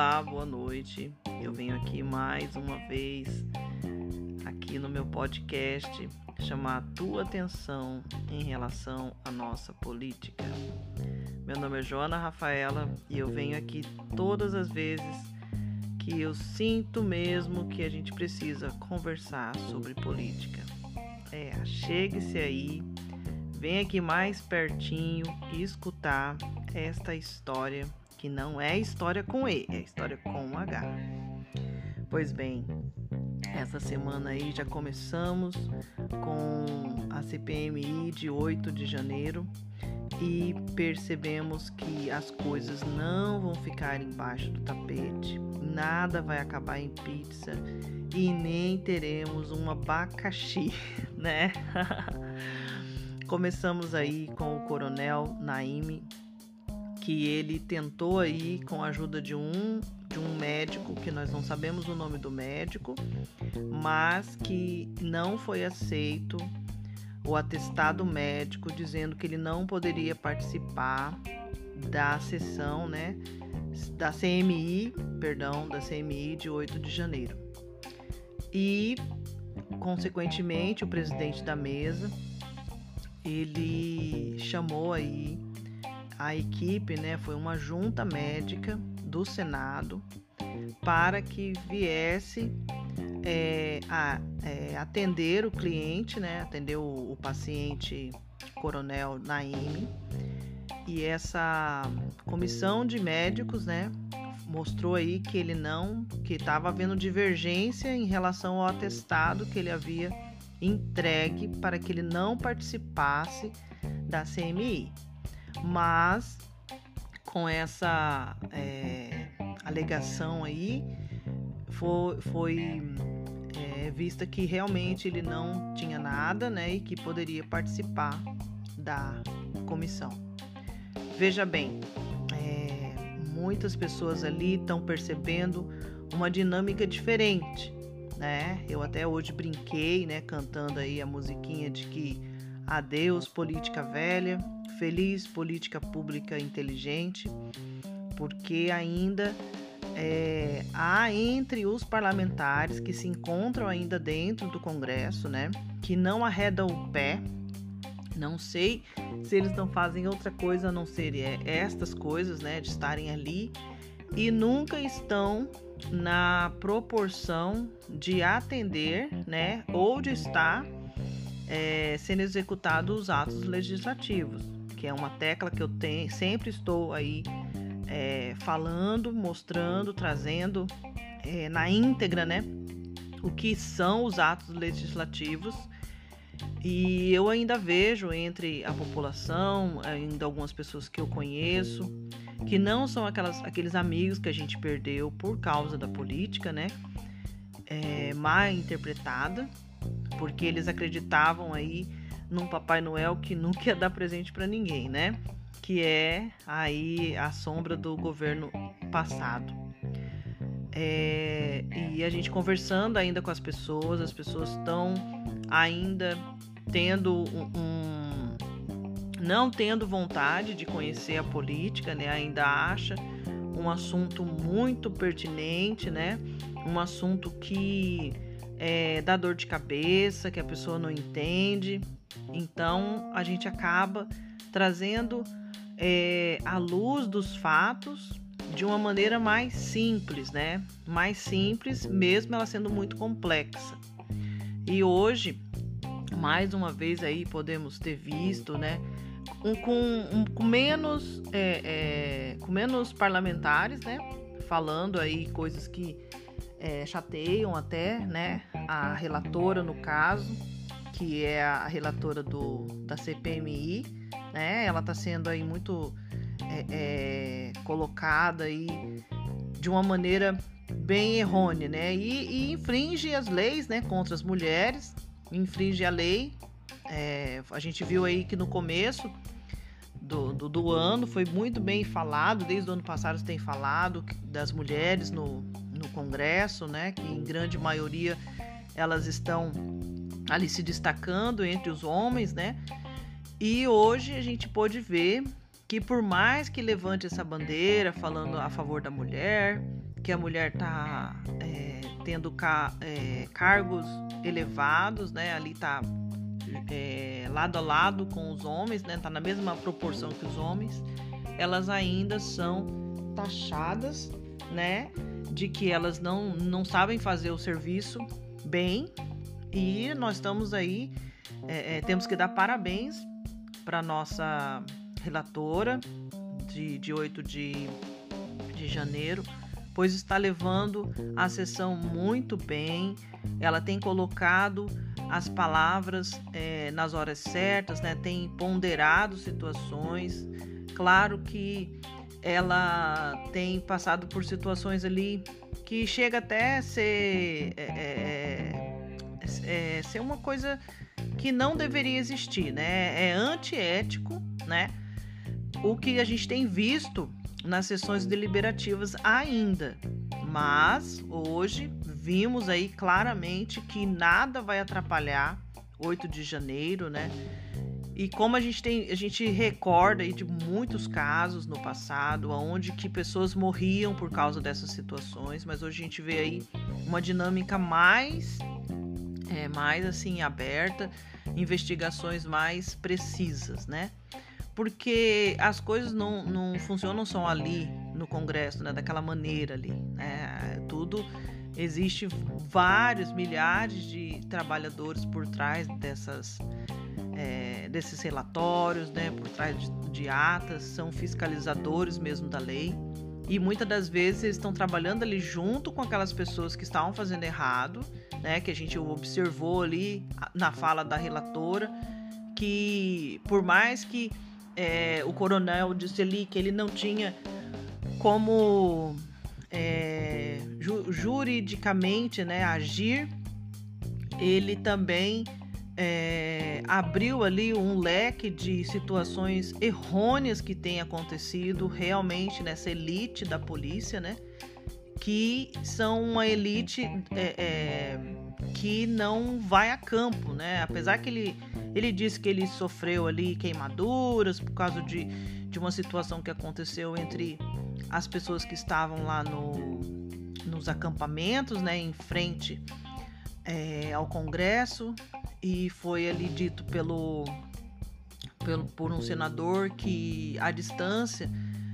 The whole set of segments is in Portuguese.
Olá, boa noite. Eu venho aqui mais uma vez aqui no meu podcast chamar a tua atenção em relação à nossa política. Meu nome é Joana Rafaela e eu venho aqui todas as vezes que eu sinto mesmo que a gente precisa conversar sobre política. É, chegue-se aí, vem aqui mais pertinho e escutar esta história que não é história com E, é história com H. Pois bem, essa semana aí já começamos com a CPMI de 8 de janeiro e percebemos que as coisas não vão ficar embaixo do tapete, nada vai acabar em pizza e nem teremos um abacaxi, né? Começamos aí com o Coronel Naime, que ele tentou aí com a ajuda de um de um médico que nós não sabemos o nome do médico, mas que não foi aceito o atestado médico dizendo que ele não poderia participar da sessão, né, da CMI, perdão, da CMI de 8 de janeiro. E consequentemente, o presidente da mesa ele chamou aí a equipe, né, foi uma junta médica do Senado para que viesse é, a, é, atender o cliente, né, atender o, o paciente Coronel Naime. E essa comissão de médicos, né, mostrou aí que ele não, que estava havendo divergência em relação ao atestado que ele havia entregue para que ele não participasse da CMI. Mas com essa é, alegação aí, foi, foi é, vista que realmente ele não tinha nada, né, e que poderia participar da comissão. Veja bem, é, muitas pessoas ali estão percebendo uma dinâmica diferente, né? Eu até hoje brinquei, né, cantando aí a musiquinha de que adeus política velha, feliz política pública inteligente, porque ainda é, há entre os parlamentares que se encontram ainda dentro do Congresso, né, que não arredam o pé. Não sei se eles não fazem outra coisa a não ser é, estas coisas, né, de estarem ali e nunca estão na proporção de atender, né, ou de estar é, sendo executados os atos legislativos, que é uma tecla que eu tenho, sempre estou aí é, falando, mostrando, trazendo é, na íntegra, né, o que são os atos legislativos. E eu ainda vejo entre a população, ainda algumas pessoas que eu conheço, que não são aquelas, aqueles amigos que a gente perdeu por causa da política, né? É, mal interpretada, porque eles acreditavam aí num Papai Noel que nunca ia dar presente para ninguém, né? que é aí a sombra do governo passado. É, e a gente conversando ainda com as pessoas, as pessoas estão ainda tendo um, um, não tendo vontade de conhecer a política, né? Ainda acha um assunto muito pertinente, né? Um assunto que é, dá dor de cabeça, que a pessoa não entende. Então a gente acaba trazendo é, à luz dos fatos de uma maneira mais simples, né? Mais simples, mesmo ela sendo muito complexa. E hoje, mais uma vez aí podemos ter visto, né? Um, com, um, com menos é, é, com menos parlamentares, né? Falando aí coisas que é, chateiam até, né? A relatora no caso, que é a relatora do, da CPMI, né? Ela está sendo aí muito é, é, colocada aí de uma maneira bem errônea, né? E, e, infringe as leis, né? Contra as mulheres, infringe a lei. É, a gente viu aí que no começo do, do, do, ano foi muito bem falado, desde o ano passado tem falado das mulheres no, no Congresso, né? Que em grande maioria elas estão ali se destacando entre os homens, né? E hoje a gente pôde ver que por mais que levante essa bandeira falando a favor da mulher, que a mulher está é, tendo ca, é, cargos elevados, né? Ali está é, lado a lado com os homens, né? Tá na mesma proporção que os homens. Elas ainda são taxadas, né? De que elas não, não sabem fazer o serviço bem. E nós estamos aí, é, é, temos que dar parabéns para nossa relatora de, de 8 de, de janeiro, pois está levando a sessão muito bem. Ela tem colocado as palavras é, nas horas certas, né? tem ponderado situações. Claro que ela tem passado por situações ali que chega até ser, é, é, é, ser uma coisa que não deveria existir, né? É antiético, né? o que a gente tem visto nas sessões deliberativas ainda. Mas hoje vimos aí claramente que nada vai atrapalhar 8 de janeiro, né? E como a gente tem, a gente recorda aí de muitos casos no passado, onde que pessoas morriam por causa dessas situações, mas hoje a gente vê aí uma dinâmica mais, é, mais assim aberta, investigações mais precisas, né? porque as coisas não, não funcionam só ali no Congresso, né, daquela maneira ali. Né? Tudo existe vários milhares de trabalhadores por trás dessas é, desses relatórios, né, por trás de, de atas, são fiscalizadores mesmo da lei e muitas das vezes eles estão trabalhando ali junto com aquelas pessoas que estavam fazendo errado, né, que a gente observou ali na fala da relatora, que por mais que é, o coronel disse ali que ele não tinha como é, ju juridicamente né, agir, ele também é, abriu ali um leque de situações errôneas que tem acontecido realmente nessa elite da polícia, né? Que são uma elite é, é, que não vai a campo, né? Apesar que ele ele disse que ele sofreu ali queimaduras por causa de, de uma situação que aconteceu entre as pessoas que estavam lá no, nos acampamentos, né, em frente é, ao Congresso, e foi ali dito pelo, pelo por um senador que a distância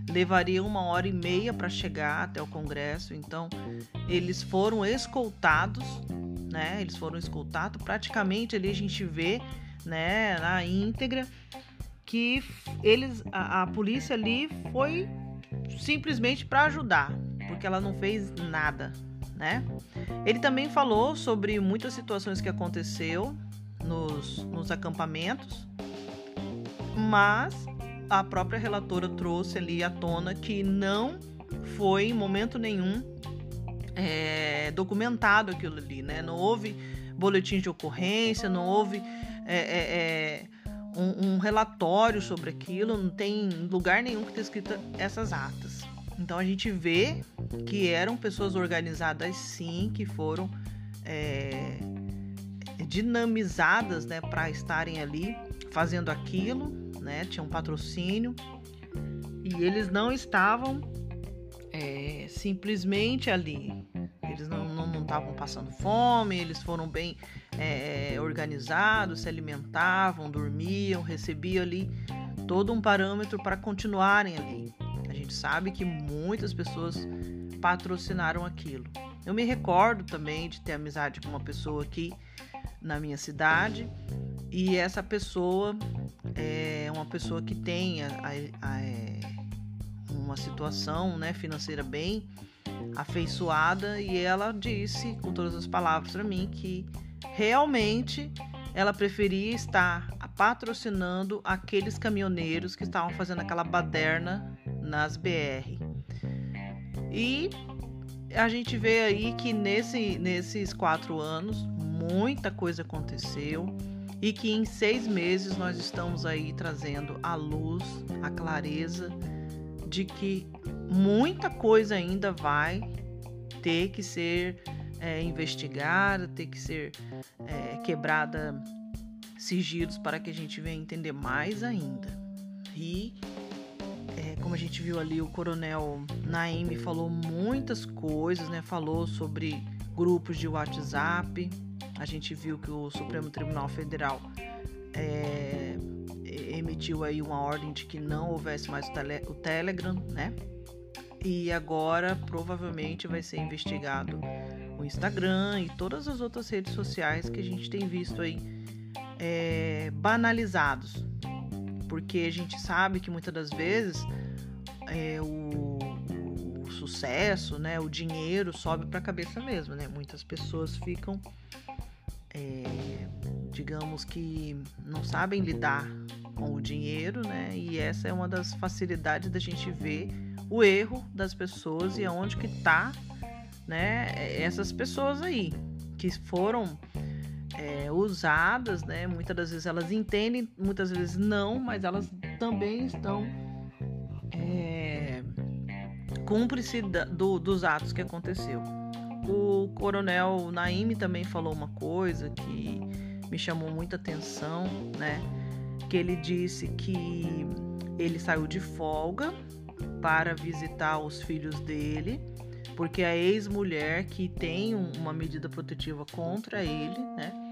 levaria uma hora e meia para chegar até o Congresso. Então, eles foram escoltados, né? Eles foram escoltados. Praticamente ali a gente vê né, na íntegra, que eles, a, a polícia ali foi simplesmente para ajudar, porque ela não fez nada, né? Ele também falou sobre muitas situações que aconteceu nos, nos acampamentos, mas a própria relatora trouxe ali à tona que não foi em momento nenhum é, documentado aquilo ali, né? Não houve boletim de ocorrência, não houve é, é, é, um, um, relatório sobre aquilo, não tem lugar nenhum que tenha escrito essas atas. Então a gente vê que eram pessoas organizadas sim, que foram é, dinamizadas né, para estarem ali fazendo aquilo, né, tinha um patrocínio e eles não estavam é, simplesmente ali. Eles não estavam passando fome, eles foram bem é, é, organizados, se alimentavam, dormiam, recebiam ali todo um parâmetro para continuarem ali. A gente sabe que muitas pessoas patrocinaram aquilo. Eu me recordo também de ter amizade com uma pessoa aqui na minha cidade e essa pessoa é uma pessoa que tem a, a, a, uma situação né, financeira bem afeiçoada e ela disse com todas as palavras para mim que realmente ela preferia estar patrocinando aqueles caminhoneiros que estavam fazendo aquela baderna nas BR. E a gente vê aí que nesse, nesses quatro anos muita coisa aconteceu e que em seis meses nós estamos aí trazendo a luz, a clareza de que muita coisa ainda vai ter que ser é, investigada, ter que ser é, quebrada sigilos para que a gente venha entender mais ainda. E é, como a gente viu ali, o coronel Naime falou muitas coisas, né? Falou sobre grupos de WhatsApp. A gente viu que o Supremo Tribunal Federal é, emitiu aí uma ordem de que não houvesse mais o, tele, o Telegram, né? E agora provavelmente vai ser investigado o Instagram e todas as outras redes sociais que a gente tem visto aí é, banalizados. Porque a gente sabe que muitas das vezes é, o, o, sucesso, né, o dinheiro sobe para a cabeça mesmo, né? Muitas pessoas ficam, é, digamos que não sabem lidar com o dinheiro, né? E essa é uma das facilidades da gente ver o erro das pessoas e aonde que tá, né? Essas pessoas aí que foram é, usadas, né? Muitas das vezes elas entendem, muitas vezes não, mas elas também estão é, cúmplice do, dos atos que aconteceu. O coronel Naime também falou uma coisa que me chamou muita atenção, né? Que ele disse que ele saiu de folga para visitar os filhos dele, porque a ex-mulher que tem uma medida protetiva contra ele, né?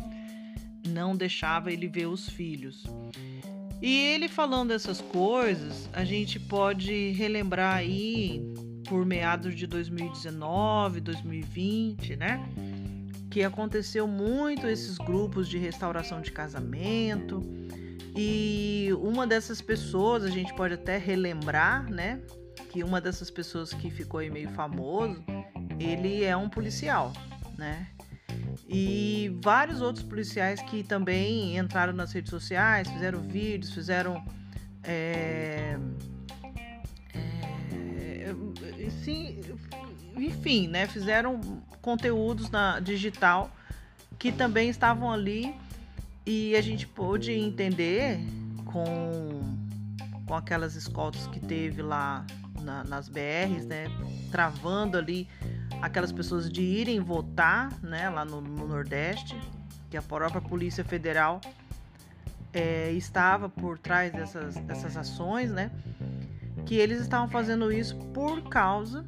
não deixava ele ver os filhos. E ele falando essas coisas, a gente pode relembrar aí por meados de 2019, 2020, né? Que aconteceu muito esses grupos de restauração de casamento. E uma dessas pessoas, a gente pode até relembrar, né? Que uma dessas pessoas que ficou aí meio famoso, ele é um policial, né? E vários outros policiais que também entraram nas redes sociais, fizeram vídeos, fizeram. É, sim, enfim, né, fizeram conteúdos na digital que também estavam ali e a gente pôde entender com, com aquelas escoltas que teve lá na, nas BRs, né, travando ali aquelas pessoas de irem votar, né, lá no, no Nordeste, que a própria Polícia Federal é, estava por trás dessas, dessas ações, né, que eles estavam fazendo isso por causa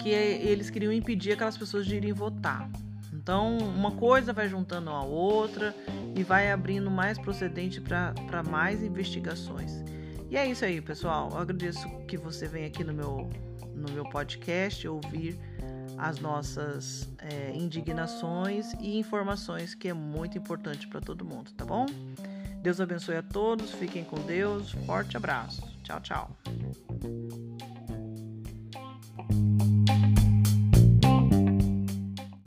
que eles queriam impedir aquelas pessoas de irem votar. Então, uma coisa vai juntando a outra e vai abrindo mais procedente para mais investigações. E é isso aí, pessoal. Eu agradeço que você venha aqui no meu no meu podcast, ouvir as nossas é, indignações e informações que é muito importante para todo mundo, tá bom? Deus abençoe a todos, fiquem com Deus, forte abraço, Chào! Chào!